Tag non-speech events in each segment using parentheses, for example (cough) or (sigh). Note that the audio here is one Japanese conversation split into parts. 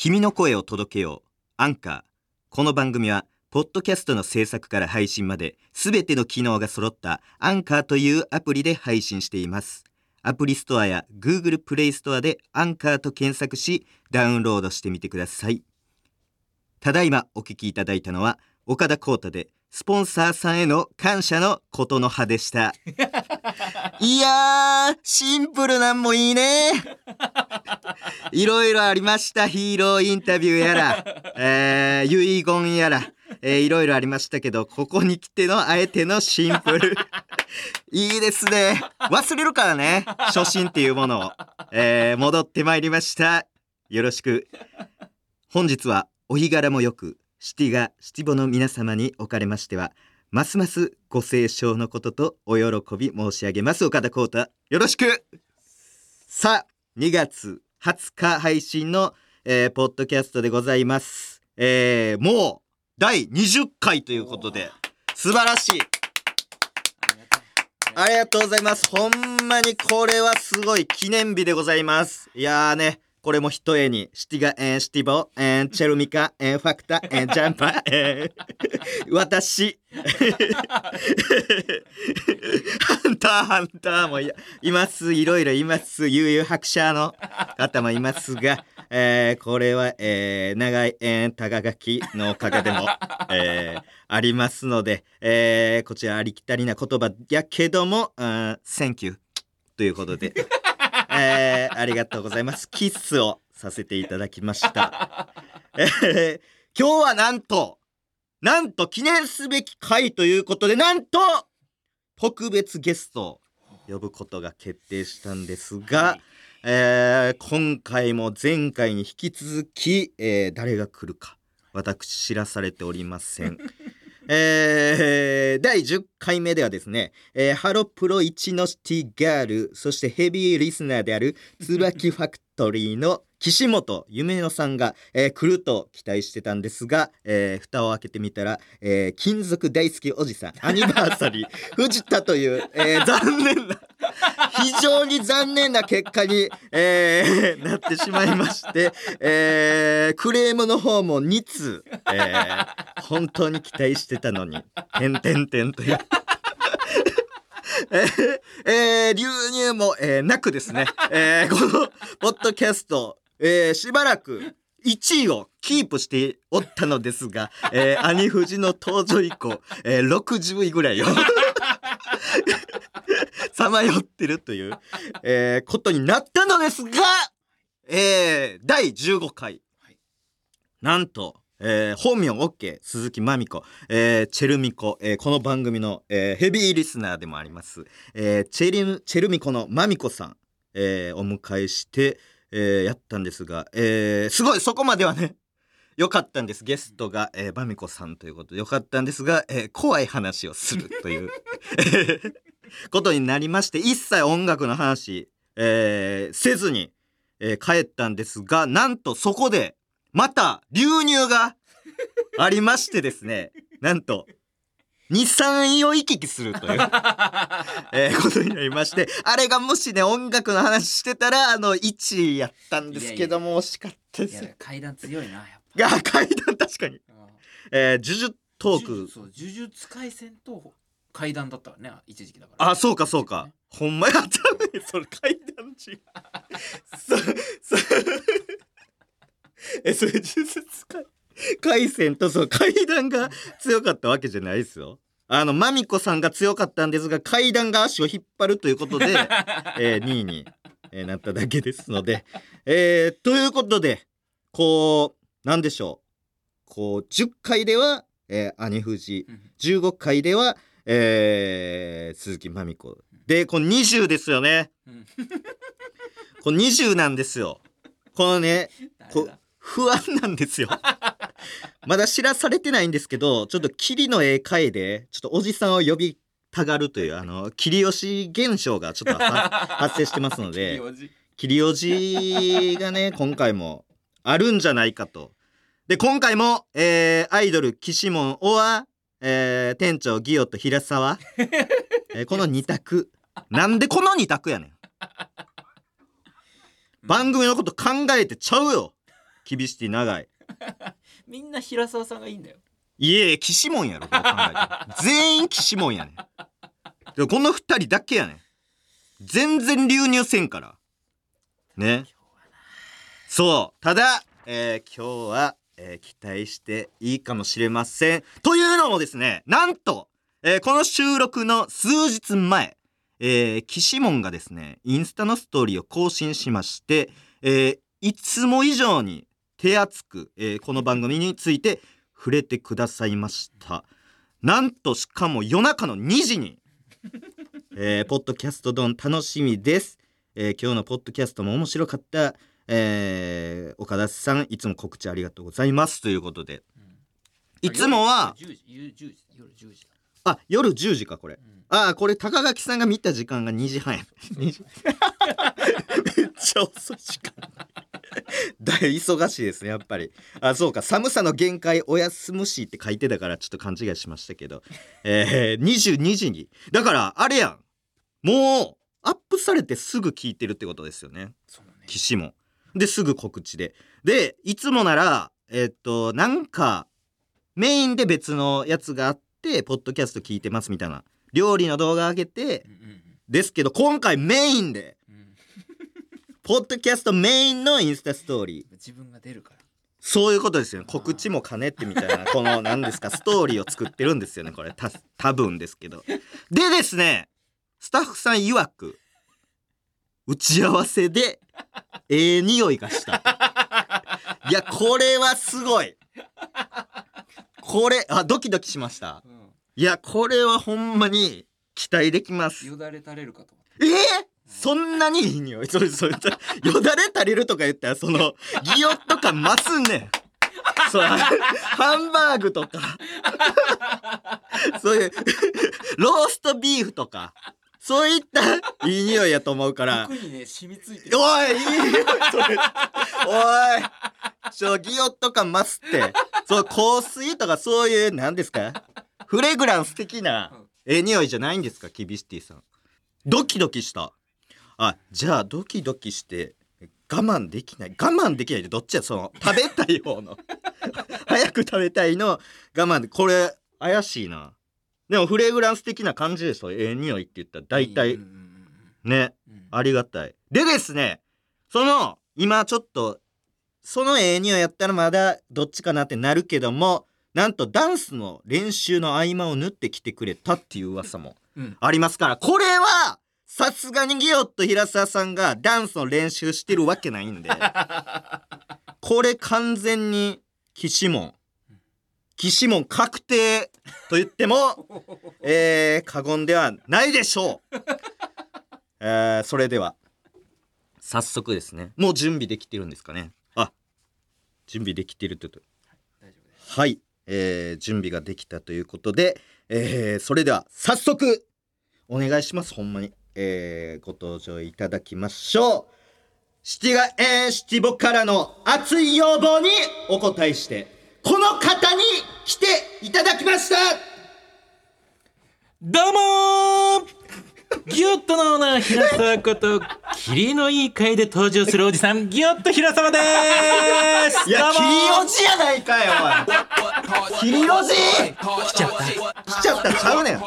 君の声を届けよう。アンカー。この番組はポッドキャストの制作から配信まですべての機能が揃ったアンカーというアプリで配信しています。アプリストアや Google プレイストアでアンカーと検索しダウンロードしてみてください。ただいまお聞きいただいたのは岡田光太でスポンサーさんへの感謝のことの葉でした。(laughs) いやーシンプルなんもいいね。(laughs) いろいろありました。ヒーローインタビューやら、(laughs) えー、遺言やら、えー、いろいろありましたけどここに来てのあえてのシンプル。いいですね。忘れるからね初心っていうものを、えー、戻ってまいりました。よろしく。本日はお日柄もよくシティがシティボの皆様におかれましてはますますご清聴のこととお喜び申し上げます岡田光太。よろしく!さあ2月20日配信の、えー、ポッドキャストでございます、えー、もう第20回ということで素晴らしい。ありがとうございます。ほんまにこれはすごい記念日でございます。いやーねこれも一重にシティガ、えー、シティボ、えー、チェルミカ、えー、ファクタ、えー、ジャンパー、えー、私ハンターハンターもいいますいろいろいます悠々白車の方もいますが、えー、これは、えー、長い、えー、高垣のおかげでも、えー、ありますので、えー、こちらありきたりな言葉やけども「Thank you」ということで。えー、ありがとうございます。キッスをさせていただきました。えー、今日はなんと、なんと記念すべき回ということで、なんと、特別ゲストを呼ぶことが決定したんですが、はい、えー、今回も前回に引き続き、えー、誰が来るか、私知らされておりません。えー、第10回目ではですね、えー、ハロプロ一のシティガールそしてヘビーリスナーである椿ファクトリーの岸本夢乃さんが、えー、来ると期待してたんですが、えー、蓋を開けてみたら、えー、金属大好きおじさんアニバーサリー藤田という、えー、残念な非常に残念な結果に、えー、なってしまいまして、えー、クレームの方も2通、えー、本当に期待してたのに「てんてんてん」という。えーえー、流入も、えー、なくですね、えー、このポッドキャスト、えー、しばらく1位をキープしておったのですが、えー、兄藤の登場以降、えー、60位ぐらいをさまよってるという、えー、ことになったのですが、えー、第15回、なんと、えー、本名 OK 鈴木まみこ、えー、チェルミコ、えー、この番組の、えー、ヘビーリスナーでもあります、えー、チェリチェルミコのまみこさん、えー、お迎えして、えー、やったんですが、えー、すごいそこまではねよかったんです。ゲストが、えー、まみこさんということでよかったんですが、えー、怖い話をするという (laughs) ことになりまして一切音楽の話、えー、せずに、えー、帰ったんですがなんとそこでまた流入がありましてですね。なんと23位を行き来するという、(laughs) えー、ことになりましてあれがもしね音楽の話してたらあの1位やったんですけども惜しかったです。階段強いなやっいや階段確かに、ぱえー、呪術トーク。そう呪術廻戦と階段だったわね一時期だから。あそうかそうか。ほんまやったね。(laughs) それ階段違う。そそ (laughs) えそれ呪術廻回戦とそう階段が強かったわけじゃないですよ。あのまみこさんが強かったんですが階段が足を引っ張るということで、(laughs) えー、2位に、えーなっただけですので、えーということでこうなんでしょう。こう10回では、えー、兄藤。うん。15回では、えー鈴木まみこでこの20ですよね。うん。この20なんですよ。このねこ不安なんですよ。まだ知らされてないんですけどちょっと霧の絵描いでちょっとおじさんを呼びたがるというあの霧吉現象がちょっとは発生してますので (laughs) 霧吉がね今回もあるんじゃないかと。で今回も、えーアイドル岸門オア、えー店長ギオと平沢、(laughs) えーこの2択。なんでこの2択やねん。番組のこと考えてちゃうよ。キビシティ長い。みんな平沢さんがいいんだよ。いえ岸門やろ考えて。も全員岸門やねん。でこの二人だけやねん。全然流入せんから。ね。そう。ただ、えー今日は、えー期待していいかもしれません。というのもですねなんと、えーこの収録の数日前えー、岸門がですねインスタのストーリーを更新しまして、えーいつも以上に手厚く、えーこの番組について触れてくださいました。なんとしかも夜中の2時に、えーポッドキャストドン楽しみです、えー今日のポッドキャストも面白かった、えー岡田さんいつも告知ありがとうございます。ということで。いつもは夜10時夜10時夜10時あ夜10時かこれ。うん。あーこれ高垣さんが見た時間が2時半や。(laughs) 2時。めっちゃ遅い時間。大忙しいですねやっぱり。あそうか。寒さの限界お休むしって書いてたからちょっと勘違いしましたけど。えー、22時に。だからあれやん。もうアップされてすぐ聞いてるってことですよね。ね。岸もですぐ告知で。でいつもならえっとなんかメインで別のやつがあってポッドキャスト聞いてますみたいな。料理の動画上げてですけど今回メインで。ポッドキャストメインのインスタストーリー。自分が出るから。そういうことですよね。告知も兼ねてみたいな (laughs) この何ですかストーリーを作ってるんですよねこれ。た多分ですけど。でですねスタッフさん曰く打ち合わせでええ匂いがした。(laughs) いやこれはすごい。これあドキドキしました。うん。いやこれはほんまに期待できます。よだれ垂れるかと思っえー、そんなにいい匂い。それそれそれよだれ垂れるとか言ったらそのギヨッとか増すんねん。そうハンバーグとか。そういうローストビーフとかそういったいい匂いやと思うから。た服にね染みついてる。おいいい匂いそれ。おいちょギヨッと感増すって。そう香水とかそういう何ですか？フレグランス的なうん。ええ匂いじゃないんですか？キビシティさん。ドキドキした。あじゃあドキドキして我慢できない。我慢できないってどっちや？その食べたい方の。早く食べたいの。我慢でこれ怪しいなでもフレグランス的な感じでしょ？ええ匂いって言ったら大体。ね。ありがたい。でですね、その、今ちょっと、そのええ匂いやったらまだどっちかなってなるけども、なんとダンスの練習の合間を縫ってきてくれたっていう噂もうん。ありますから、これは、さすがにギオッと平沢さんがダンスの練習してるわけないんで、(laughs) これ完全に岸門。岸門確定と言っても、えー、過言ではないでしょう。(laughs) えー、それでは。早速ですね。もう準備できてるんですかね。あ準備できてるということ。大丈夫ですはい、えー、準備ができたということで、えー、それでは早速お願いします。ほんまに、えー、ご登場いただきましょう。シティガえー、シティボからの熱い要望にお答えしてこの方に来ていただきました。どうもー。ギュッとのオーナー平沢こと霧のいい回で登場するおじさんギュッと平沢でーす。(laughs) いやどうもキリオジやないかよおい。キリオジ来ちゃった。来ちゃった。ちゃうねん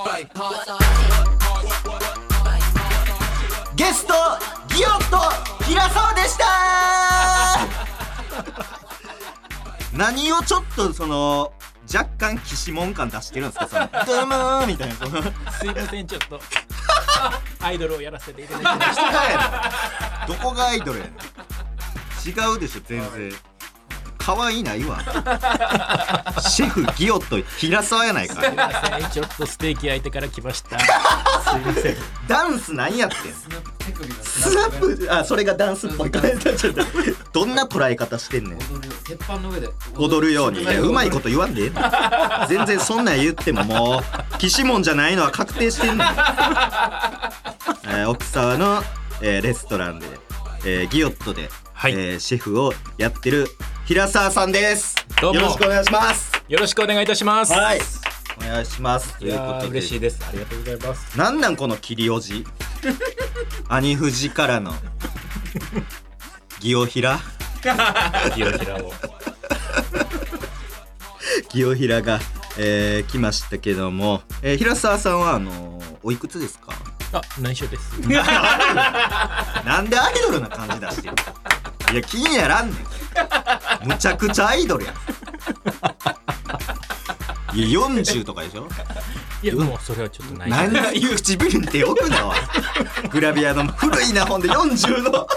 ゲストギオッと平沢でした。何をちょっとその若干岸門感出してるんですか？その「(laughs) ドゥムー」みたいなその。すいませんちょっと。(laughs) アイドルをやらせていただきましどこがやねんどこがアイドルやねん。違うでしょ全然可愛いないわ。シェフギオッと平沢やないか。たすいません。ちょっとステーキ焼いてから来ました。(laughs) すいません。ダンス何やってん。スナップ手首のスナップあそれがダンスっぽい。感じっとどんな捉え方してんねん。踊るよ鉄板の上で。踊るように。いやうまいこと言わんでええ全然そんなん言ってももう岸門じゃないのは確定してんねん、(laughs) えー奥沢の、えーレストランで、えーギオットで、はい。えーシェフをやってる平沢さんです。どうも。よろしくお願いします。よろしくお願いいたします。はい。お願いします。ということで。嬉しいです。ありがとうございます。なんなんこの切りおじ？(laughs) 兄富士からの。ギオヒラ？清平を。清平が、えー来ましたけども、えー平沢さんはあのーおいくつですか？あ内緒です。(laughs) なんでアイドルな感じ出してるいや気にならんねん。むちゃくちゃアイドルやん。いや40とかでしょ？いやもうそれはちょっと内緒何ですで唇に手置くなおいグラビアの古いなほんで40の。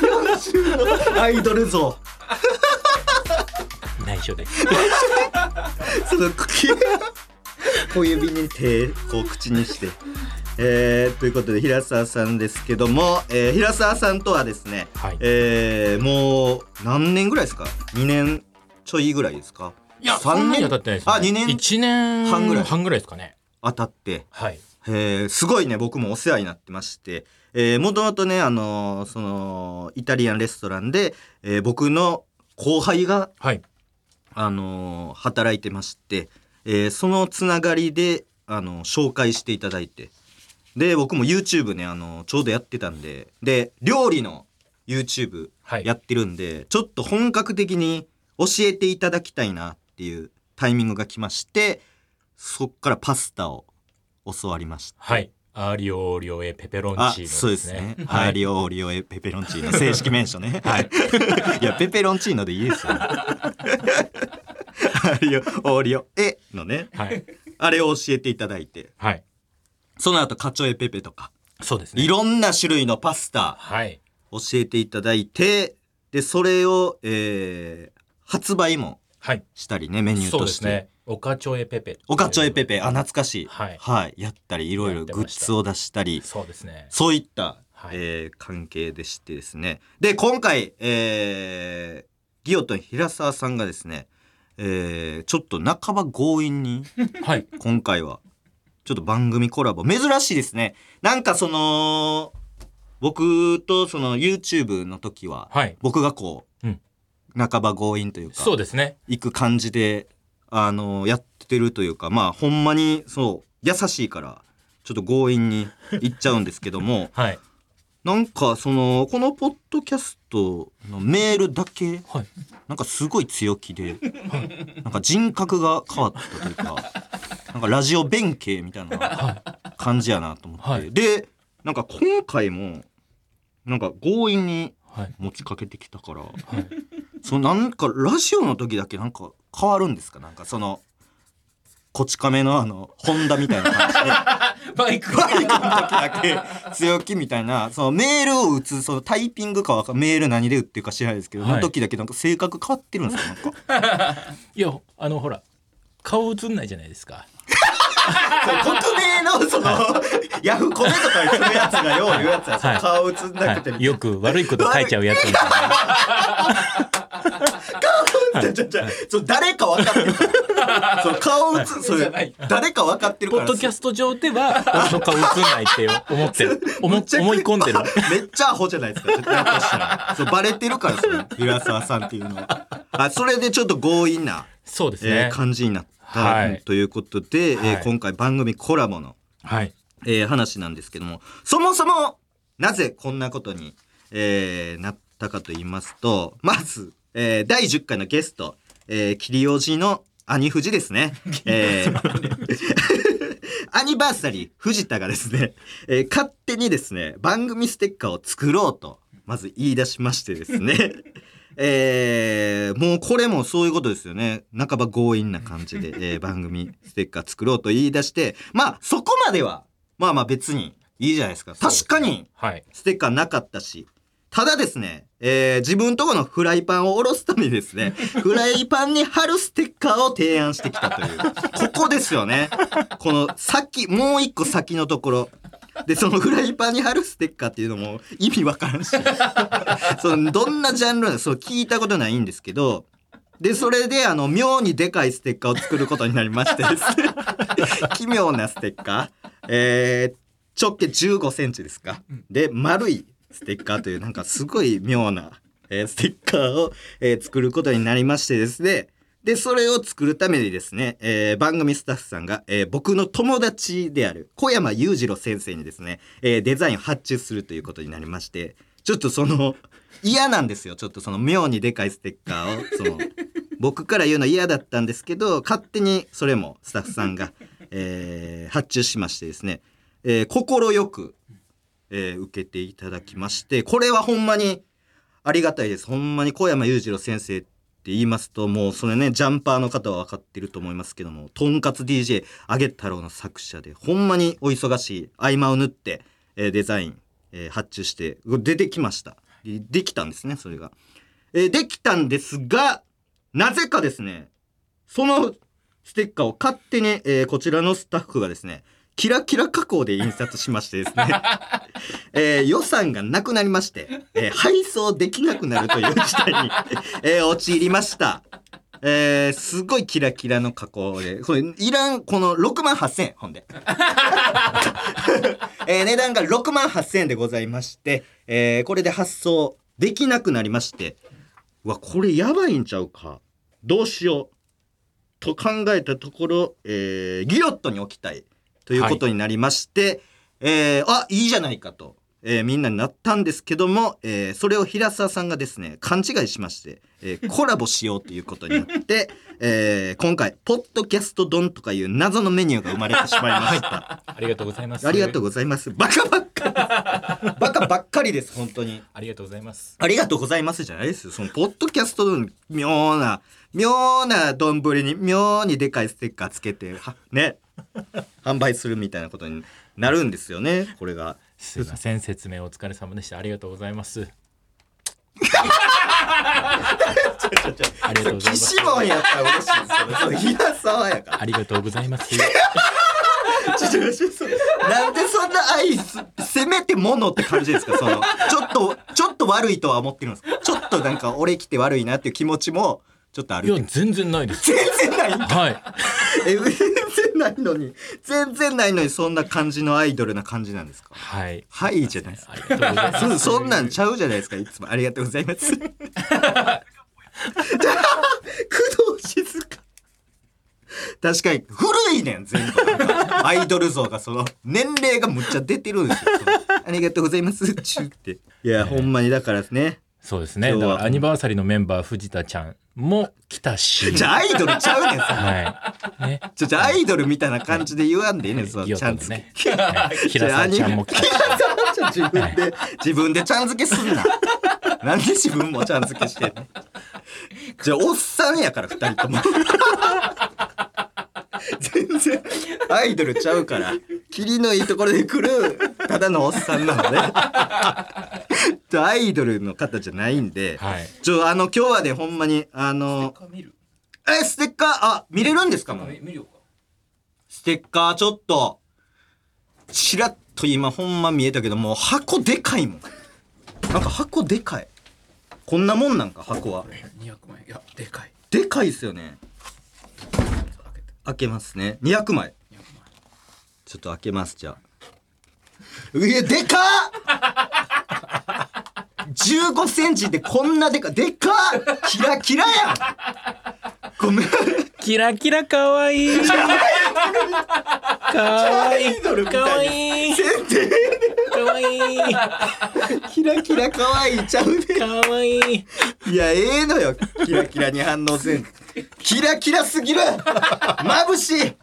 40のアイドル像。内緒で。すその茎。小指に手こう口にしてえー、ということで平沢さんですけども、えー平沢さんとはですね、はい。えーもう何年ぐらいですか？2年ちょいぐらいですか？いや三そんなに年は経ってないです、ね、あ二年？1年半ぐらい。半ぐらいですかね。当たって。はい。えーすごいね僕もお世話になってまして。えーもともとねあのーそのイタリアンレストランで、えー僕の後輩がはい。あのー働いてまして、えーそのつながりで、あのー紹介していただいてで僕も YouTube ね、あのーちょうどやってたんでで料理の YouTube はいやってるんで、ちょっと本格的に教えていただきたいなっていうタイミングが来ましてそっからパスタを教わりました。はいアーリオオーリオエペペロンあチーノそうですね。アはいーリオオーリオエペペロンチーノ正式名称ね。はい。(laughs) いやペペロンチーノでいいですよ、ね。(laughs) アーリオオーリオエのね、はいあれを教えていただいて、はいその後カチョエペペとか、そうですね。いろんな種類のパスタ。はい。教えていただいて、でそれを、えー発売もはい。したりねメニューそうとして。ですね。オカチョエペペオカチョエペペ、あ、懐かしい。はい。やったり、いろいろグッズを出したり、そうですね。そういった、はい。えー関係でしてですね。で、今回、えーギオと平沢さんがですね、えーちょっと半ば強引に、(laughs) はい。今回は、ちょっと番組コラボ、珍しいですね。なんかその、僕とその YouTube の時は、はい。僕がこう、うん。半ば強引というか、そうですね。行く感じで、あのやってるというか、まあ、ほんまに、そう、優しいから、ちょっと強引に行っちゃうんですけども、(laughs) はいなんか、その、このポッドキャストのメールだけ、はい。なんかすごい強気で、なんか人格が変わったというか、なんかラジオ弁慶みたいな感じやなと思って。はい。で、なんか今回も、なんか強引にはい。持ちかけてきたから、はい。そのなんかラジオの時だけなんか変わるんですか？なんかそのこち亀のあのホンダみたいな感じで。(laughs) バイク。バイクの時だけ強気みたいなそのメールを打つそのタイピングかわかメール何で打ってるか知らないですけど、はい。その時だけなんか性格変わってるんですよなんか。(laughs) いやあのほら顔映んないじゃないですか (laughs) そのヤフコメとかにするやつがよう言うやつや、はい。顔映んなくて。はい、よく悪いこと書いちゃうやつ。ですねじゃじゃじゃそう誰か分かってるそう顔映つそれ誰か分かってるから。ポッドキャスト上では俺の顔映んないって思ってる思思い込んでる。めっちゃアホじゃないですか。やっとしたら。そう、バレてるから、その、平沢さんっていうのは。あ、それでちょっと強引な、そうですね。えー感じになった、はいということで、えーはい。今回番組コラボの、はい。えー話なんですけども、そもそも、なぜこんなことに、えーなったかと言いますと、まず、えー第10回のゲスト、えー、桐おじの兄藤ですね。えー (laughs) アニバーサリー藤田がですね、えー勝手にですね、番組ステッカーを作ろうと、まず言い出しましてですね、えーもうこれもそういうことですよね。半ば強引な感じで、(laughs) えー番組ステッカー作ろうと言い出して、まあそこまでは、まあまあ別にいいじゃないですか。確かにはいステッカーなかったし、ただですね、えー自分とこのフライパンを下ろすためにですね、(laughs) フライパンに貼るステッカーを提案してきたという、ここですよね。この先、もう一個先のところ。で、そのフライパンに貼るステッカーっていうのも意味わからんし、(laughs) そのどんなジャンルなのそう聞いたことないんですけど、で、それで、あの、妙にでかいステッカーを作ることになりましてですね。(laughs) 奇妙なステッカー。えー直径15センチですか。で、丸いステッカーという、なんかすごい妙な、えーステッカーを、えー作ることになりましてですね。で、それを作るためにですね、えー番組スタッフさんが、えー僕の友達である小山裕次郎先生にですね、えーデザインを発注するということになりまして、ちょっとその、(laughs) 嫌なんですよ。ちょっとその妙にでかいステッカーを。その (laughs) 僕から言うの嫌だったんですけど勝手にそれもスタッフさんが、えー発注しましてですねえー、快く、えー受けていただきまして、これはほんまにありがたいです。ほんまに小山裕次郎先生ってって言いますと、もうそれね、ジャンパーの方は分かってると思いますけども、とんかつ DJ あげ太郎の作者で、ほんまにお忙しい合間を縫って、えーデザイン、えー発注して、出てきました。でできたんですね、それが。えーできたんですが、なぜかですね、そのステッカーを勝手に、えーこちらのスタッフがですね、キラキラ加工で印刷しましてですね、(laughs) えー予算がなくなりまして、えー配送できなくなるという事態に、えー陥りました。えーすごいキラキラの加工で、これいらん、この6万8000円、ほんで。(laughs) えー値段が6万8000円でございまして、えーこれで発送できなくなりまして、わ、これやばいんちゃうか。どうしよう。と考えたところ、えーギロットに置きたいということになりまして、えーあ、いいじゃないかと、えーみんなになったんですけども、えーそれを平沢さんがですね、勘違いしまして、えー (laughs) コラボしようということになって、えー今回、ポッドキャスト丼とかいう謎のメニューが生まれてしまいました。(laughs) ありがとうございますありがとうございます。バカばっかり。(laughs) バカばっかりです、本当に。ありがとうございますありがとうございますじゃないですよ。その、ポッドキャストの妙な、妙な丼に妙にでかいステッカーつけて、はね、販売するみたいなことになるんですよね、これが。すいません。説明お疲れ様でした。ありがとうございます。(laughs) ありがとうございます。岸本やったら嬉しいですよね。平沢やから。ありがとうございますなんでそんな愛す、せめてものって感じですか？その、ちょっと、ちょっと悪いとは思ってるんですか？ちょっとなんか俺来て悪いなっていう気持ちも、ちょっとあるいや全然ないです全然ないはいえ、全然ないのに、全然ないのにそんな感じのアイドルな感じなんですか？はいはいじゃないですか。ありがとうございますそ (laughs) そんなんちゃうじゃないですか、いつも。ありがとうございます。(laughs) じゃあ、工藤静香。確かに、古いねん、全部。アイドル像が、その、年齢がむっちゃ出てるんですよ。ありがとうございます。って。いや、ほんまにだからですね。そうですねアニバーサリーのメンバー藤田ちゃんも来たし。(laughs) じゃあ、アイドルちゃうねん、さ。はい。ね。ちょ、じゃあアイドルみたいな感じで言わんでいいねん、その、ちゃん付け。ねはい。平沢ちゃんも来た。し平沢ちゃん自分で、自分でちゃん付けすんな。なんで自分もちゃん付けしてんの？じゃあ、おっさんやから、二人とも。全然、アイドルちゃうから、霧のいいところで来る、ただのおっさんなので。じゃあアイドルの方じゃないんで、はいちょ、あの、今日はね、ほんまに、あの、見る？え、ステッカー、あ、見れるんですか？もう。見るよかステッカーちょっと、ちらっと今ほんま見えたけどもう箱でかいもん。なんか箱でかい。こんなもんなんか箱は。200万円いやでかいでかいっすよね。開けて開けますね。200枚。200万ちょっと開けます、じゃあ。うえ、でかっ !15 センチでこんなでか、でかっキラキラやんごめん。キラキラかわいいかわいいかわいい宣伝かわいいキラキラ可愛いちゃうね。かわいいいや、ええのよ。キラキラに反応せん。キラキラすぎる眩しいこ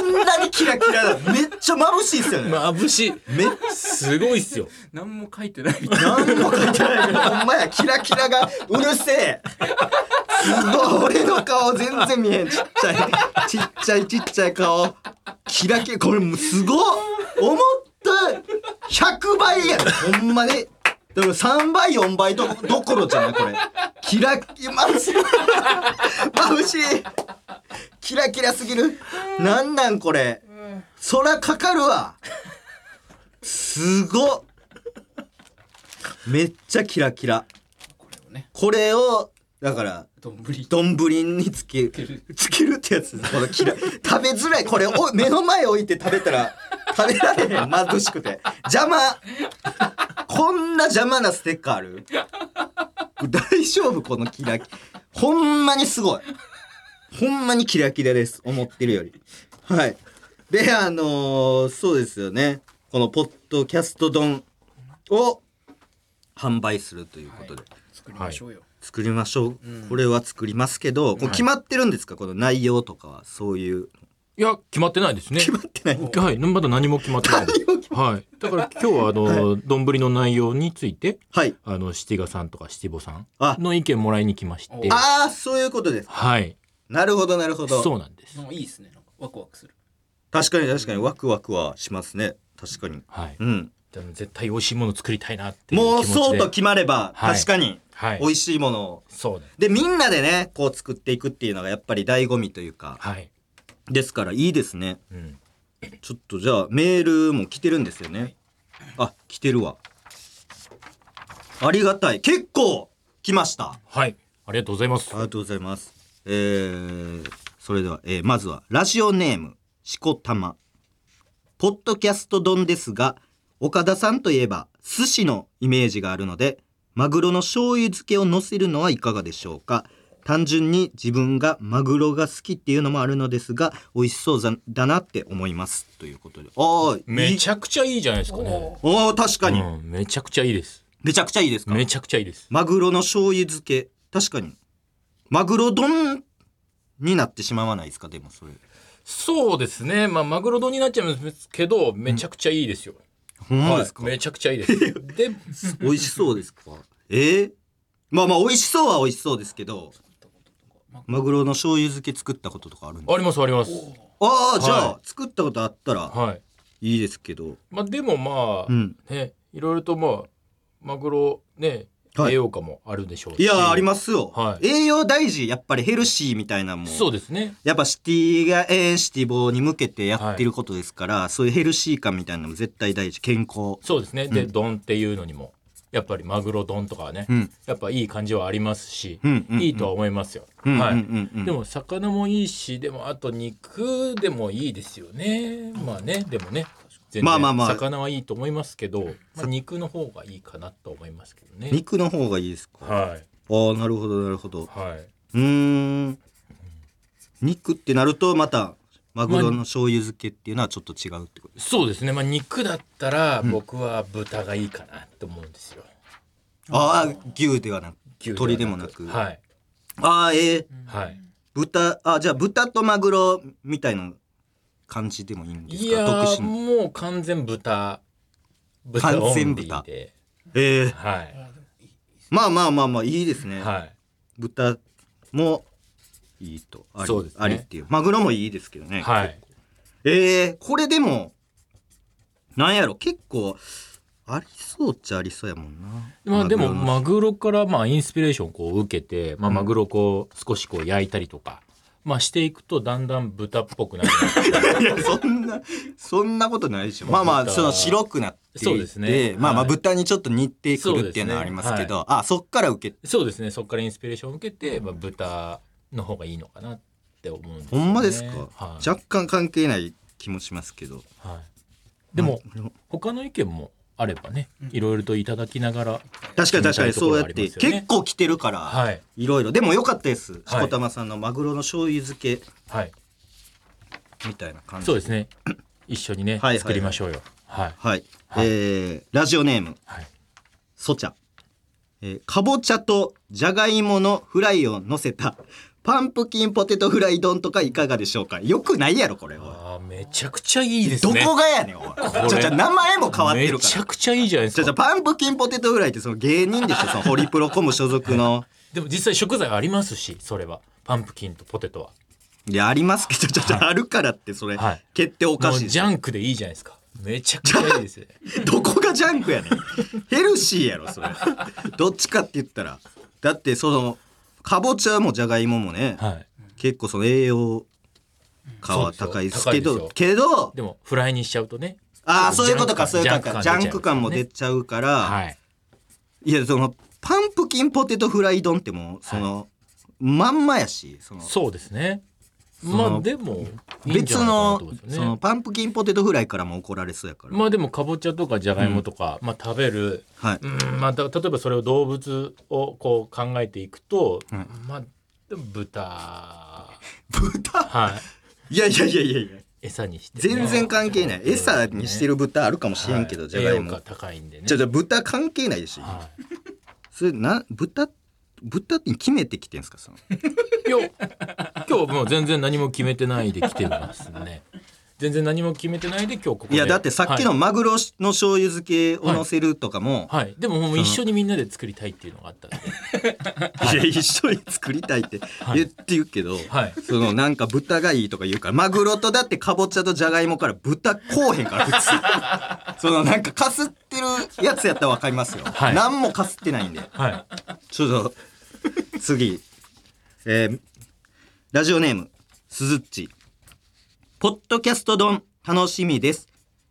んなにキラキラだ。めっちゃ眩しいっすよね。眩しいめっすごいっすよ何も書いてないみたいな何も書いてないけど、ほんまや、キラキラがうるせえ。すごい、俺の顔全然見えん。ちっちゃい、ちっちゃいちっちゃい顔。キラキラ、これもうすごい思った100倍やで、ほんまに。でも3倍、4倍ど (laughs) どころじゃないこれ。キラキラ、眩しい。眩しい。キラキラすぎる。なんなんこれ。空かかるわ。すごっ。めっちゃキラキラ。これをねこれを、だから、丼。丼につけるつける。ってやつこのキラ食べづらい。これお目の前置いて食べたら食べられへん。眩しくて。邪魔。こんな邪魔なステッカーある？大丈夫このキラキ？ほんまにすごい。ほんまにキラキラです。思ってるより。はい。であのーそうですよね。このポッドキャスト丼を販売するということで、作りましょうよ、作りましょう、うん。これは作りますけど、これ決まってるんですか？この内容とかはそういう。いや決まってないですね。決まってないはい。まだ何も決まってない。はい。だから今日はあの丼、の内容についてはい。あの七賀さんとか七五さんあ。の意見もらいに来まして。ああそういうことですはい。なるほどなるほど。そうなんです。いいですね。なんかワクワクする。確かに確かに。ワクワクはしますね。確かに。はい。うんでも絶対美味しいもの作りたいなっていうもう気持ちで。そうと決まれば、はい。確かにはい。美味しいものを。そうですでみんなでねこう作っていくっていうのがやっぱり醍醐味というか。はい。ですからいいですね。うん。ちょっとじゃあメールも来てるんですよね。あ来てるわ。ありがたい。結構来ました。はい。ありがとうございます。ありがとうございます。えー、それでは、えーまずは、ラジオネーム、しこたま。ポッドキャスト丼ですが、岡田さんといえば、寿司のイメージがあるので、マグロの醤油漬けを乗せるのはいかがでしょうか？単純に自分がマグロが好きっていうのもあるのですが、美味しそうざだなって思います。ということで。ああ、めい。いちゃくちゃいいじゃないですかね。おー確かに、うん、めちゃくちゃいいです。めちゃくちゃいいですか？めちゃくちゃいいです。マグロの醤油漬け。確かに。マグロ丼になってしまわないですか？でもそれ。そうですね。まあマグロ丼になっちゃうんですけどめちゃくちゃいいですよ、ほんまですか、はい、めちゃくちゃいいです。(laughs) で美味しそうですか？え？ー、まあまあ美味しそうは美味しそうですけどマグロの醤油漬け作ったこととかあるんですありますあります。ああじゃあ、は作ったことあったらはい。いいですけど。まあでもまあ、うん。ねいろいろとまあマグロねはい栄養価もあるでしょうし。いやありますよ、はい。栄養大事やっぱりヘルシーみたいなのもそうですね。やっぱシティがえーシティボーに向けてやってることですから、そういうヘルシー感みたいなのも絶対大事。健康。そうですね。で、うん。丼っていうのにもやっぱりマグロ丼とかはね、うん。やっぱいい感じはありますし、うんうんうん。いいとは思いますよ、うんはい、うんうん。うんでも魚もいいしでもあと肉でもいいですよね。まあねでもね全然まあまあまあ。魚はいいと思いますけど、まあ、肉の方がいいかなと思いますけどね。肉の方がいいですか、はい。ああなるほどなるほど。はい、うーん。肉ってなるとまたマグロの醤油漬けっていうのはちょっと違うってことですそうですね。まあ肉だったら僕は豚がいいかなと思うんですよ、ああ牛ではなく牛鶏でもなく。はい。ああええはい。豚あじゃあ豚とマグロみたいな感じでもいいんですいやーもう完全豚。豚完オンリ全豚ーで。ええはい。まあまあまあまあいいですね、はい。豚もいいとありそうですね。ありっていう。マグロもいいですけどね。はい。ええこれでもなんやろ？結構ありそうっちゃありそうやもんな。まあでもマグロからまあインスピレーションをこう受けて、まあ、マグロをこう少しこう焼いたりとか、まあしていくとだんだん豚っぽくなる。(laughs) いやそんなそんなことないでしょ。まあまあ豚その白くなってそうですね。まあまあはい。豚にちょっと似てくるっていうのはありますけどあそっから受けそうですね。そこからインスピレーションを受けて、まあ、豚の方がいいのかなって思うんですよほねんまですか、はい。若干関係ない気もしますけど。はい、でも。他の意見もあればねいろいろといただきながら確かに確かにそうやって結構来てるから、はい。いろいろ。でもよかったです。しはい。こたまさんのマグロの醤油漬け。はい。みたいな感じそうですね。(clears throat) 一緒にね、はいはいはい。作りましょうよ。はい。はい、はい。えーラジオネーム。はい。そちゃ、えーかぼちゃとじゃがいものフライを乗せたパンプキンポテトフライ丼とかいかがでしょうか？よくないやろこれ。おいあーめちゃくちゃいいですどねこがやねんおい。れちょちょ名前も変わってるめから。ちゃくちゃいいじゃないですか。じゃじゃパンプキンポテトフライってその芸人でしょ？(laughs) そのホリプロコム所属の。でも実際食材ありますしそれは。パンプキンとポテトは。いやありますけどちょちょあるからってそれ、はい。決定おかもうしいジャンクでいいじゃないですか。めちゃくちゃいいですね。(laughs) どこがジャンクやねん。ヘルシーやろそれ。(laughs) どっちかって言ったら。だってそのかぼちゃもじゃがいももね、はい。結構その栄養価は高いですけどけどでもフライにしちゃうとね。ああそういうことかそういうことか。ジジャンク感も出ちゃうから、はい。い、やそのパンプキンポテトフライ丼ってもうその、まんまやしそのそうですね。のまあでも別のそのパンプキンポテトフライからも怒られそうやから、まあでもかぼちゃとかじゃがいもとか、まあ食べる。はい、うんまあだ例えばそれを動物をこう考えていくと、うんまあでも豚。豚？はい。いやいやいやいやいや。餌にして、全然関係ない。餌にしてる豚あるかもしれんけど、じゃがいも。栄養価高いんでね。じゃじゃ豚関係ないでしょ。はい。それな豚豚って決めてきてんすかその。いや今日もう全然何も決めてないで来てますね。全然何も決めてないで今日ここで。いやだってさっきのはい、マグロの醤油漬けを乗せるとかも、はい。でももう一緒にみんなで作りたいっていうのがあったんで。い、や一緒に作りたいって言って言うけど、はい。そのなんか豚がいいとか言うからマグロとだってかぼちゃとじゃがいもから豚こうへんから普通。(laughs) そのなんかかすってるやつやったらわかりますよ、はい。何もかすってないんで。はい。ちょっと次。えーラジオネームすずっち。ポッドキャスト丼楽しみです。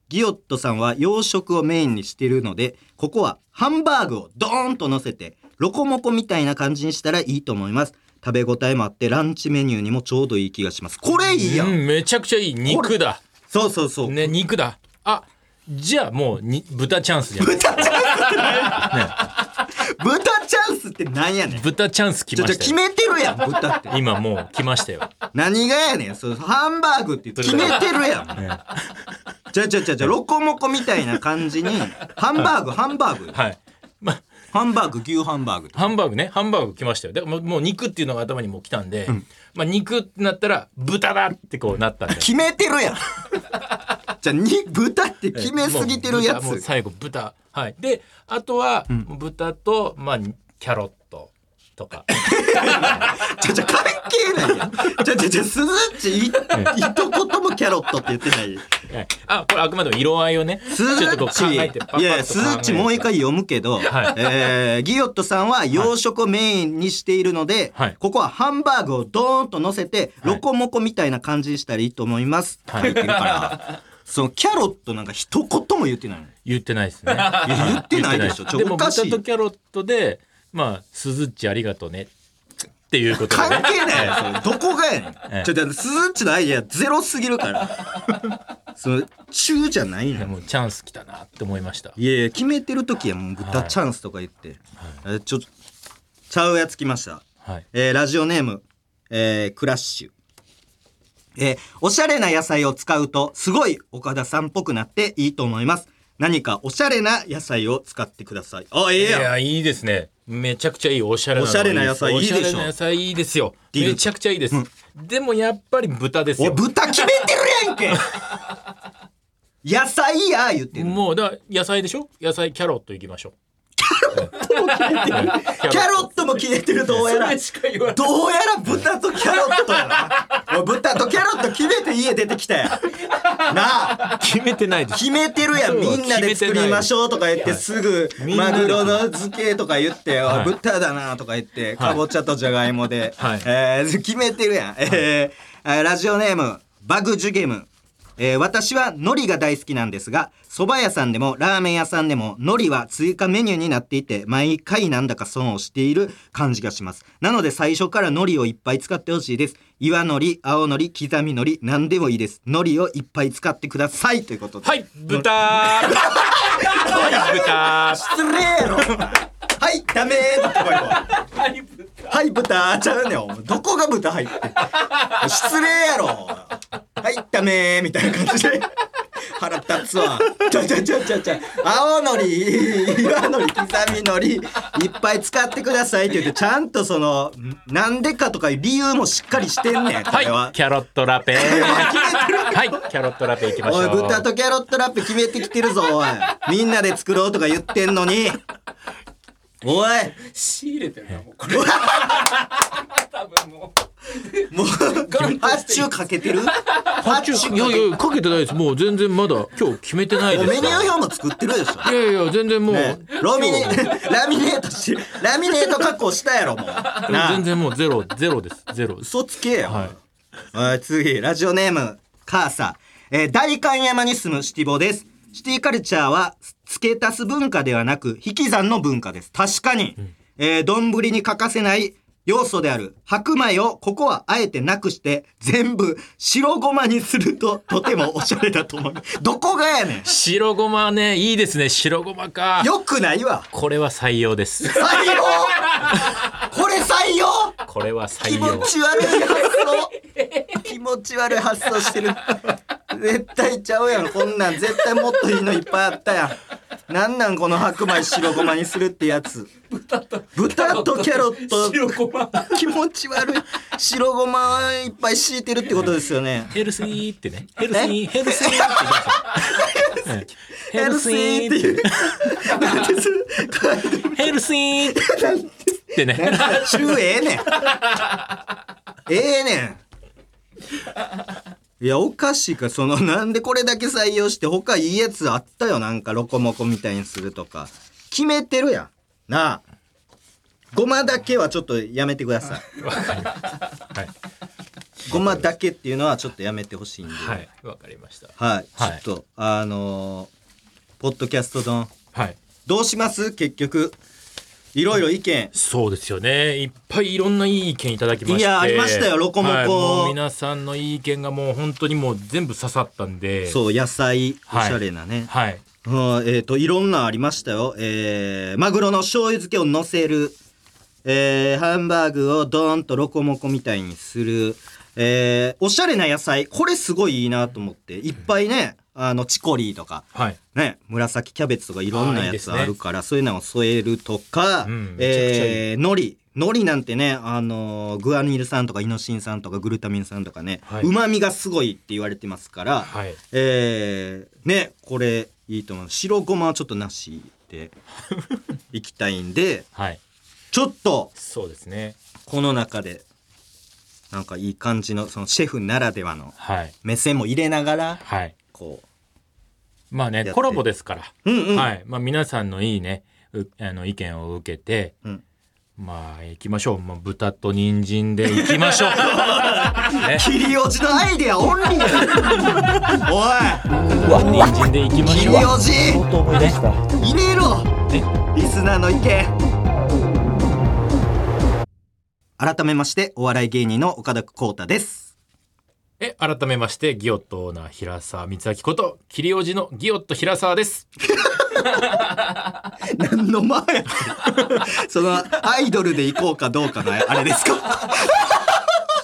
ギオットさんは洋食をメインにしてるのでここはハンバーグをドーンと乗せてロコモコみたいな感じにしたらいいと思います。食べ応えもあってランチメニューにもちょうどいい気がします。これいいやん、うんめちゃくちゃいい。肉だ。そうそうそう、ね肉だ。あじゃあもうに豚チャンスじゃん。豚チャンスって何豚チャンスってなんやねん。豚チャンス来ちょちょ決めてるやん豚って。今もう来ましたよ。何がやねんそうハンバーグって決めてるやん。ね。じゃじゃじゃじゃロコモコみたいな感じにハンバーグハンバーグ。はい。まあハンバーグ牛ハンバーグハンバーグね。ハンバーグ来ましたよ。だからもうもう肉っていうのが頭にもう来たんで、まあ肉ってなったら豚だってこうなったんで決めてるやん。(laughs) じゃあに豚って決めすぎてるやつ。最後豚。はい。であとは、豚とまあキャロットとか。(laughs) ちょちょ関係ないやん。ちょちょちょすずっちい一言もキャロットって言ってない。はい。あこれあくまでも色合いをねすずっちいやすずっちもう一回読むけど、はい。えーギヨットさんは洋食をメインにしているので、はい。ここはハンバーグをドーンと乗せて、はい。ロコモコみたいな感じにしたらいいと思います、はい。って言ってるから。(laughs) そのキャロットなんか一言も言ってないの。言ってないですね。言ってないでしょ。ちょでもおかしい。キャロットでまあすずっちありがとうね。っていうことで関ね係ない。よそれどこがやねん、ええ。ちょっとすずっちのアイディアゼロすぎるから。その中じゃないの。もうチャンス来たなって思いました。いやいや決めてる時はもう豚チャンスとか言って、えちょちゃうやつ来ました。はい。えーラジオネーム、えークラッシュ。えーおしゃれな野菜を使うと、すごい岡田さんっぽくなっていいと思います。何かおしゃれな野菜を使ってください。あ、ええいやん。やいいですね。めちゃくちゃいいおしゃれなのおしゃれな野菜いいでしょ。おしゃれな野菜いいですよ。ディル。めちゃくちゃいいです、でもやっぱり豚ですおい、よ豚決めてるやんけ。(laughs) 野菜や言ってる。もうだから野菜でしょ？野菜キャロットいきましょうキ (laughs) ャキャロットも消えてる、どうやら。しか言わない。どうやら豚とキャロットやな。豚と。キャロット決めて家出てきたやん。なあ。決めてないです。決めてるやん。みんなで作りましょうとか言ってす。ぐマグロの漬けとか言って「おいはい。豚だな」とか言ってはい。かぼちゃとじゃがいもで。はい。えー決めてるやん。えーラジオネームバグジュゲムえー私は海苔が大好きなんですが蕎麦屋さんでもラーメン屋さんでも海苔は追加メニューになっていて毎回なんだか損をしている感じがします。なので最初から海苔をいっぱい使ってほしいです。岩海苔青海苔刻み海苔何でもいいです。海苔をいっぱい使ってください。ということで。はい豚。(laughs) はい豚。失礼。やろはいダメー。って声ははい豚ちゃうねんどこが豚入って失礼やろ。はいダメーみたいな感じで。腹立つわ。ちょちょちょちょちょ。青のり岩のり刻みのりいっぱい使ってくださいって言ってちゃんとそのなんでかとか理由もしっかりしてんねんこれは、は。いキャロットラペ。はい。キャロットラペいきましょおいう豚とキャロットラップ決めてきてるぞおい。みんなで作ろうとか言ってんのにおい。仕入れてるなもうこれ。(laughs) 多分ももう発注かけてる？発注いやいやかけてないです。もう全然まだ今日決めてないです。メニュー表も作ってるでしょ。いやいや全然もう、ね、ラミネラミネートしラミネート加工したやろもう。なあ。全然もうゼロゼロです。ゼロ。です嘘つけよ、はい。はい、次ラジオネームカーサえー代官山に住むシティボですシティカルチャーは付け足す文化ではなく引き算の文化です。確かに、えー丼に欠かせない要素である。白米をここはあえてなくして全部白ごまにするととてもおしゃれだと思う。(laughs) どこがやねん。白ごまねいいですね。白ごまか。よくないわ。これは採用です。採用？(laughs) これ採用？これは気採用。持ち悪い発想気持ち悪い発想してる。絶対ちゃうやんこんなん絶対もっといいのいっぱいあったやん。なんなんこの白米白ごまにするってやつ。豚と豚とキャロット。白ごま。気持ち悪い白ごまいっぱい敷いてるってことですよね。ヘルシーってね。ヘルシーヘルシーって (laughs) ヘルシーっていう。ヘルシーって。ね。中ええねんええねん。いやおかしいかそのなんでこれだけ採用して他いいやつあったよなんかロコモコみたいにするとか。決めてるやん。なあ。ごまだけはちょっとやめてください。はい。ごまだけっていうのはちょっとやめてほしいんで。は、はい。いわかりました。ちょはい。っとあのーポッドキャスト丼。はい。どうします？結局いろいろ意見。そうですよね。いっぱいいろんないい意見いただきまして。いやありましたよ。ロコモコ。はい。もう皆さんのいい意見がもう本当にもう全部刺さったんで。そう野菜おはい。しゃれなね、はい。うんえっ、といろんなありましたよ、えーマグロの醤油漬けを乗せる、えーハンバーグをドーンとロコモコみたいにする、えーおしゃれな野菜。これすごいいいなと思って。いっぱいねあのチコリーとかはい。ね紫キャベツとかいろんなやつあーいいですね。あるからそういうのを添えるとか、うんえー海苔。海苔なんてね、あのーグアニル酸とかイノシン酸とかグルタミン酸とかねはい。うま、みがすごいって言われてますから、はい。えーねこれいいと思う。白ごまはちょっとなしで (laughs) いきたいんではい。ちょっとそうですね。この中でなんかいい感じのそのシェフならではのはい。目線も入れながらはい。こまあねコラボですから。ううんうん、はい。まあ皆さんのいいねうあの意見を受けてうん。まあ行きましょう。もう豚と人参で行きましょう。(laughs) ね。切り落ちのアイデアオンリー。や (laughs) おい。人参で行きま切りしょう。落ちね。入れろ。ね。リスナーの意見。改めましてお笑い芸人の岡田光太ですえ改めましてギオットオーナー平沢光明こと切りおじのギオット平沢です。(laughs) 何の前や。そのアイドルで行こうかどうかのあれですか。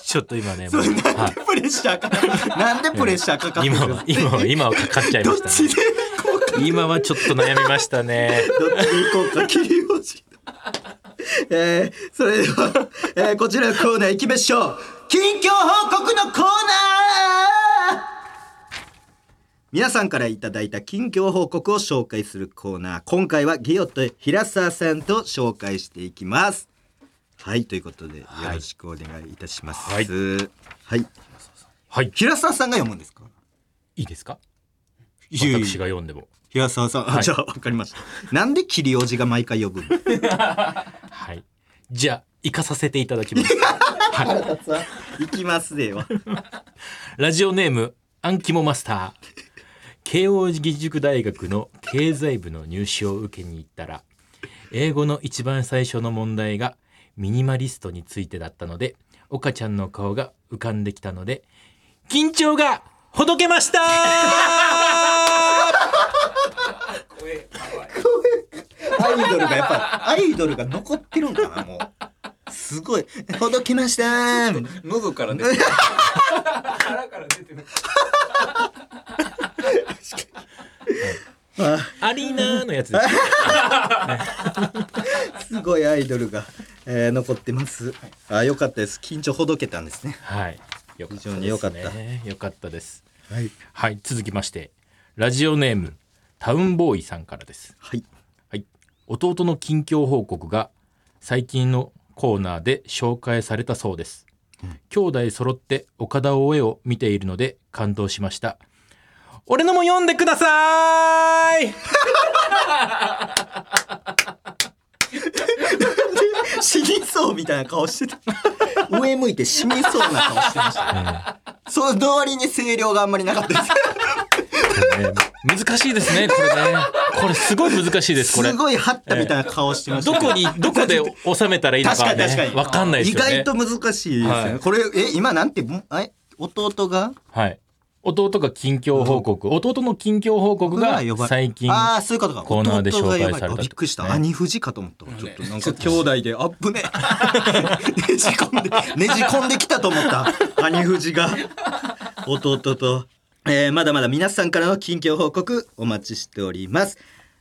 ちょっと今ねもなんはでプレッシャーかかなんでプレッシャーかかってるい今は今は今はかかっちゃいましたね。どっちで行こうか。今はちょっと悩みましたね。どっちで行こうか切り落ちえー、それでは、えー、こちらのコーナー行きましょう近況報告のコーナー。皆さんからいただいた近況報告を紹介するコーナー。今回はギオと平沢さんと紹介していきます。はいということでよはい。ろしくお願いいたします。はい。はい、はい。平沢さんが読むんですか？いいですか？私が読んでも。平沢さん、あはい。(laughs) じゃあ分かりました。なんで切りおじが毎回呼ぶの？(laughs) はいじゃあ行かさせていただきます。(laughs) 行きますでよラジオネームアンキモマスター。慶応義塾大学の経済部の入試を受けに行ったら英語の一番最初の問題がミニマリストについてだったので岡ちゃんの顔が浮かんできたので緊張がほどけましたアイドルがやっぱアイドルが残ってるんかなもう。すごい。ほどきましたー。喉から出てる。腹から出てる。あアリーナーのやつです。すごいアイドルが、えー残ってます。あよかったです。緊張ほどけたんですね。はい。よかったです、ね、非常に良かった。よかったです。はい。はい。続きましてラジオネームタウンボーイさんからです。はいはい、弟の近況報告が最近のコーナーで紹介されたそうです、兄弟揃って岡田大江を見ているので感動しました。俺のも読んでください! (laughs) 死にそうみたいな顔してた。上向いて死にそうな顔してましたね。その割に声量があんまりなかったです。ね。難しいですねこれね。これすごい難しいですこれ。すごい張ったみたいな顔してましたどこにどこで収めたらいいの確かかに確かに。ねわかんないですよね。意外と難しいですよね、はい。これえ今なんてんえ弟が？はい弟が近況報告。弟の近況報告が呼ばれ最近ああそういうことか。コーナーで紹介された。びっくりした。ね。兄藤かと思った。わちょっとなんか兄弟であっぶね (laughs) ねじ込んでねじ込んできたと思った。兄藤が。弟と。えーまだまだ皆さんからの近況報告お待ちしております。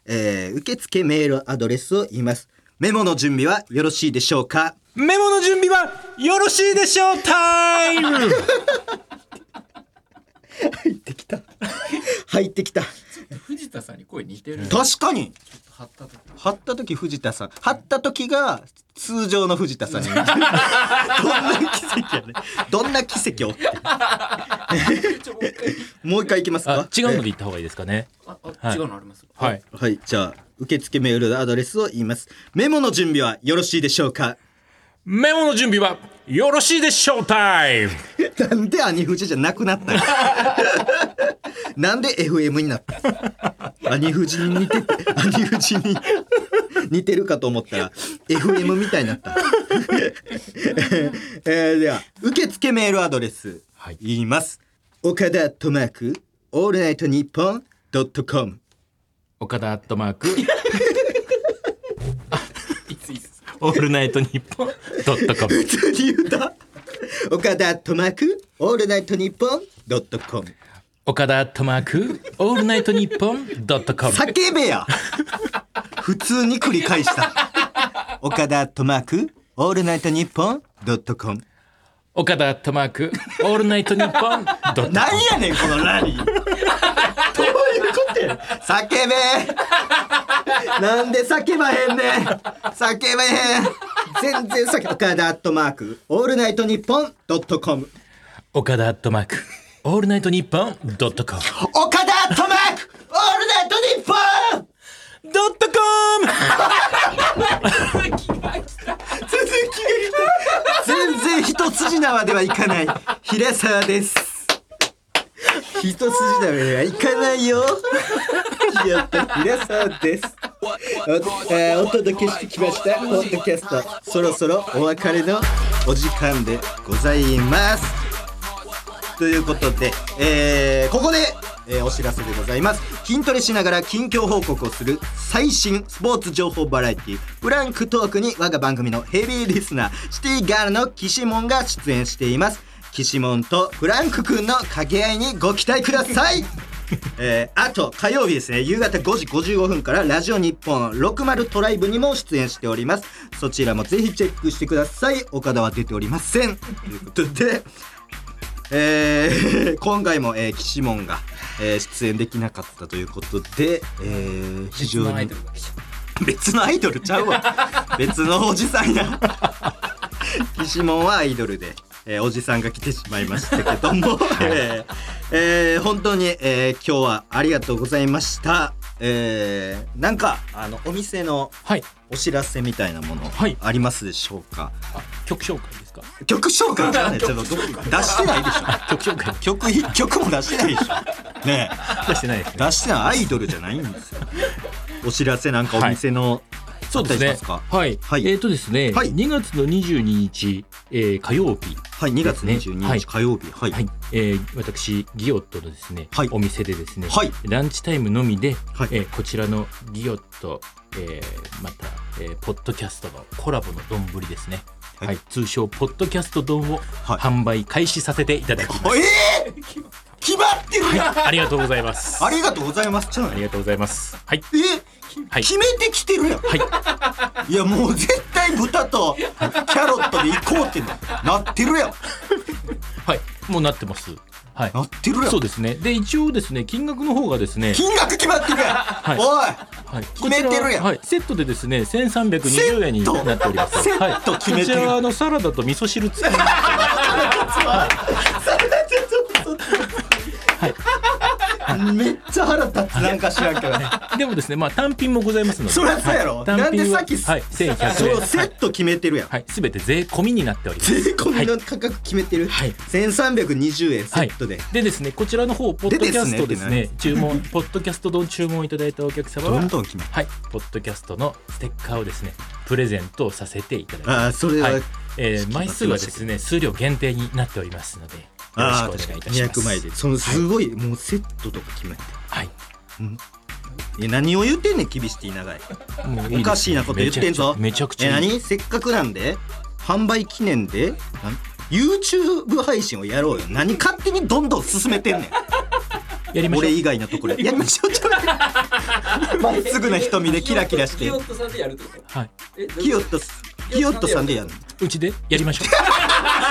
えー受付メールアドレスを言います。メモの準備はよろしいでしょうか？メモの準備はよろしいでしょうタイム入ってきた。入ってきた。藤田さんに声似てる確かに。貼った時。貼った時藤田さん。貼った時が通常の藤田さんに (laughs) どんな奇跡やね。どんな奇跡をもう一回。いきますか。あ違うので言った方がいいですかね。違うのあります？はい。はい。じゃあ受付メールアドレスを言います。メモの準備はよろしいでしょうか？メモの準備はよろしいでしょうタイムなんで兄藤じゃなくなったの？(laughs) なんで FM になった？の兄藤に似てて兄藤に (laughs) 似てるかと思ったら FM みたいになった、(laughs) えーでは受付メールアドレスはい。言います、岡田トマークオールナイトニッポンドットコム。岡田アットマークオールナイトニッポンドットコム。普通に言うた岡田トマークオールナイトニッポンドットコム。岡田アットマークオールナイトニッポンドットコム。叫べや普通に繰り返した。岡田トマークオールナイトニッポンドットコム。岡田アットマークオールナイトニッポンドットコム。なんやねんこのラリー。(laughs) どういうことや？叫べなんで叫ばへんねん。叫べへん。全然叫べ岡田アットマーク。オールナイトニッポンドットコム。岡田アットマーク。オールナイトニッポンドットコム。岡田アットマーク。オールナイトニッポンドットコ全然一筋縄ではいかない。平沢です。一筋縄ではいかないよ。やった平沢です。お,、えお届けしてきましたポッドキャスト。そろそろお別れのお時間でございます。ということで、えーここで、えーお知らせでございます。筋トレしながら近況報告をする最新スポーツ情報バラエティフランクトークに我が番組のヘビーリスナーシティガールのキシモンが出演しています。キシモンとフランクくんの掛け合いにご期待ください。えーあと火曜日ですね。夕方5時55分からラジオ日本60トライブにも出演しております。そちらもぜひチェックしてください。岡田は出ておりません。ということでえー (laughs) 今回も、えー、岸門が、えー出演できなかったということで、えー非常に別のアイドルちゃうわ。別のおじさんや。(laughs) 岸門はアイドルで、えーおじさんが来てしまいましたけども、(laughs) えーえー本当に、えー今日はありがとうございました、えーなんかあのお店のはい。お知らせみたいなものはい。ありますでしょうか、あ曲紹介ですか？曲紹介？じゃないちょっとど出してないでしょ。曲紹介。曲一曲も出してないでしょ。ね (laughs) 出してないですえね。出してない。アイドルじゃないんですよ。お知らせなんかお店の、そうですね。はい、はい。えっ、とですね、はい。2月の22日、えー火曜日はい2月22はい。日火曜日。はい、はい、えー私ギオットのですね、はい。お店でですね、はい。ランチタイムのみで、はい。えーこちらのギオット、えーまた、えーポッドキャストのコラボの丼ですね、ははいい。通称ポッドキャスト丼をはい。販売開始させていただきます、えー、決まってるやんありがとうございます。ありがとうございます。ちゃうのありがとうございます。はい。えはい。決めてきてるやん。はい。いやもう絶対豚とキャロットで行こうってなってるやん。はい。もうなってます。はい。なってるやん。そうですね。で一応ですね金額の方がですね。金額決まってるやん、い。おい。はい、決めてるやん。はい、セットでですね1320円になっております。セットはい、決めてる。こちらあのサラダと味噌汁付き。に (laughs) (laughs) めっちゃ腹立つ。なんか知らんけど (laughs) でもですねまあ単品もございますので。そりゃそうやろ。なんでさっきはい1100円。それをセット決めてるやん、はい。すべて税込みになっております。税込みの価格決めてる、はい。1320円セットで、でですねこちらの方ポッドキャストですでね注文ポッドキャスト丼注文いただいたお客様はどんどん決めはい。ポッドキャストのステッカーをですねプレゼントさせていただきます。ああそれは、はい。えー枚数はですね数量限定になっておりますのでああくお願いいたします。200枚でそのすごい、もうセットとか決めて。はい。え何を言ってんねん厳しい長い。おかしいなこと言ってんぞ。めちゃくちゃ何？せっかくなんで販売記念で YouTube 配信をやろうよ。何勝手にどんどん進めてんねん。(laughs) やりましょう。俺以外のところで。やりましょう。ちょっとまっすぐな瞳でキラキラして。キヨットさんでやるってこと？はい。えキヨットキヨットさんでやるの？うちでやりましょう (laughs)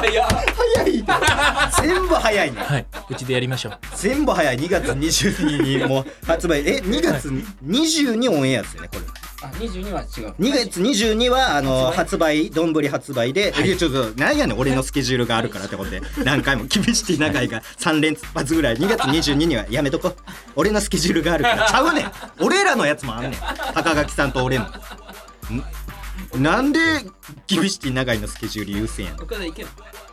早っ早い。全部早いねはい。うちでやりましょう。全部早い。2月22日にもう発売。え2月22オンエアですよねこれ。あ22は違う。2月22はあの発発売どんぶり発売で、はい。いやちょっとなんやねん俺のスケジュールがあるからってことで何回も厳しい長いが3連発ぐらい2月22にはやめとこ俺のスケジュールがあるから。ちゃうねん。俺らのやつもあんねん。(laughs) 高垣さんと俺のんなんで厳しい長いのスケジュール優先やん岡田いけん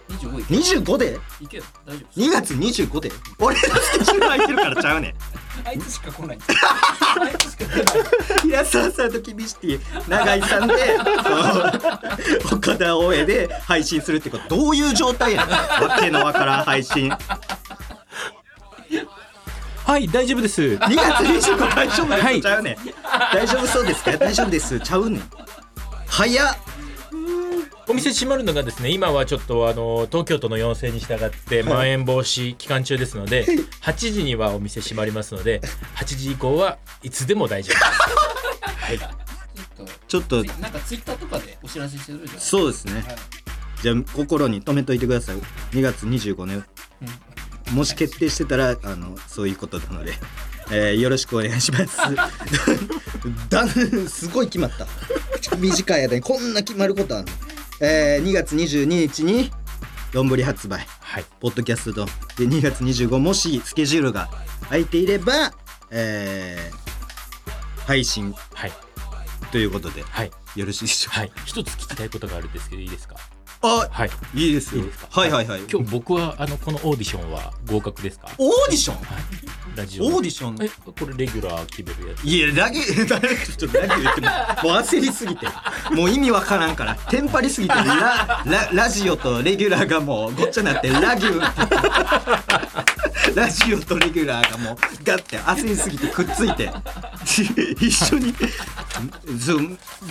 25いけん25で？いけん大丈夫2月25で？俺のスケジュール空いてるからちゃうねん。あいつしか来ない。(laughs) あいつしか来ない。平沢さんと厳しい永井さんでそう (laughs) 岡田大江で配信するってこと。どういう状態やねん。わけのわからん配信。2はい大丈夫です。月25大丈夫です、はいちゃうねん。大丈夫そうですか？大丈夫です。ちゃうねん早っ。お店閉まるのがですね今はちょっとあの東京都の要請に従ってまん延防止期間中ですので (laughs) 8時にはお店閉まりますので8時以降はいつでも大丈夫です。はい。ちょっとなんかツイッターとかでお知らせしてるじゃんそうですね。はい。じゃあ心に留めといてください。2月25ね。もし決定してたらあのそういうことなので、えーよろしくお願いします。(laughs) だすごい決まった短い間にこんな決まることあるの、えー2月22日にどんぶり発売。はい。ポッドキャストと。で2月25もしスケジュールが空いていれば、えー配信はい。ということで。はい。よろしいでしょうか、はい。一つ聞きたいことがあるんですけどいいですか？あはい。いいですよ。いいですか？はいはいはい。今日僕はあのこのオーディションは合格ですか？オーディション？ラジオ。オーディション？えこれレギュラー決めるやつ？いやラギ (laughs) ちょっとラギ言ってももう焦りすぎて。(laughs) もう意味わからんから。テンパりすぎてラララジオとレギュラーがもうごっちゃになってラギュ (laughs) ラジオとレギュラーがもうガッて焦りすぎてくっついて。一緒に。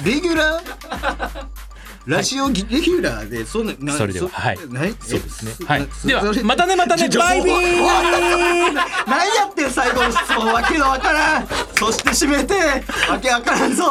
レギュラー？ラジオギレギュラーでそんななそれでははい。何そうですね。えはい。そではまたねまたねバイビー。(laughs) 何やってん最後の質問。わけのわからん。そして締めてわけわからんぞ